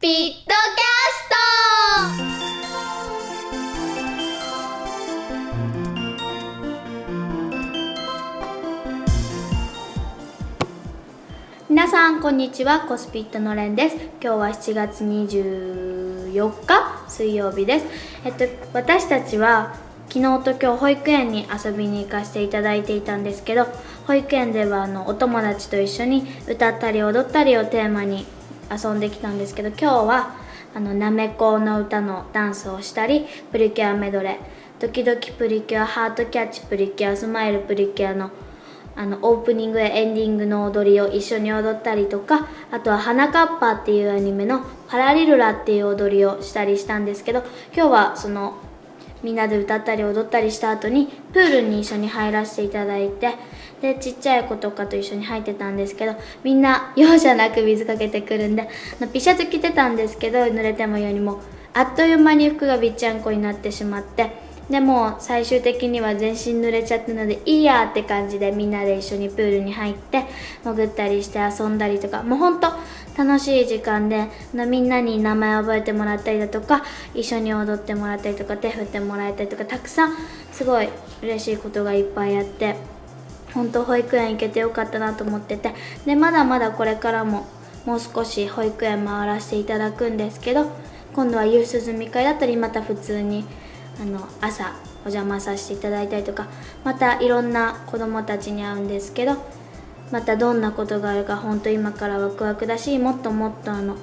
ピットキャスト。皆さんこんにちは。コスピットのれんです。今日は7月24日水曜日です。えっと私たちは昨日と今日保育園に遊びに行かせていただいていたんですけど保育園ではあのお友達と一緒に歌ったり踊ったりをテーマに遊んできたんですけど今日はあのなめこの歌のダンスをしたりプリキュアメドレードキドキプリキュアハートキャッチプリキュアスマイルプリキュアのあのオープニングやエンディングの踊りを一緒に踊ったりとかあとは「花かっぱ」っていうアニメの「パラリルラ」っていう踊りをしたりしたんですけど今日はそのみんなで歌ったり踊ったりした後にプールに一緒に入らせていただいてでちっちゃい子とかと一緒に入ってたんですけどみんな容赦なく水かけてくるんでピシャツ着てたんですけど濡れてもようにもあっという間に服がびっちゃんこになってしまってでも最終的には全身濡れちゃったのでいいやって感じでみんなで一緒にプールに入って潜ったりして遊んだりとかもうほんと楽しい時間でみんなに名前を覚えてもらったりだとか一緒に踊ってもらったりとか手振ってもらえたりとかたくさんすごい嬉しいことがいっぱいあって本当保育園行けてよかったなと思っててでまだまだこれからももう少し保育園回らせていただくんですけど今度は夕涼み会だったりまた普通にあの朝お邪魔させていただいたりとかまたいろんな子どもたちに会うんですけどまたどんなことがあるか本当今からワクワクだしもっともっとあの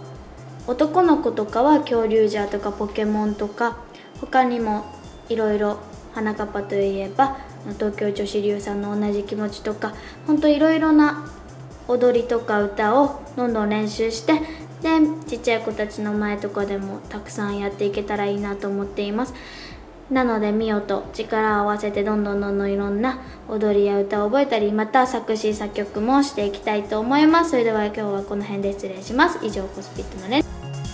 男の子とかは恐竜ジャーとかポケモンとか他にもいろいろ花かっぱといえば東京女子流さんの同じ気持ちとか本当いろいろな踊りとか歌をどんどん練習してでちっちゃい子たちの前とかでもたくさんやっていけたらいいなと思っています。なのでミオと力を合わせてどんどんどんどんいろんな踊りや歌を覚えたりまた作詞作曲もしていきたいと思います。それでは今日はこの辺で失礼します。以上コスピットのレン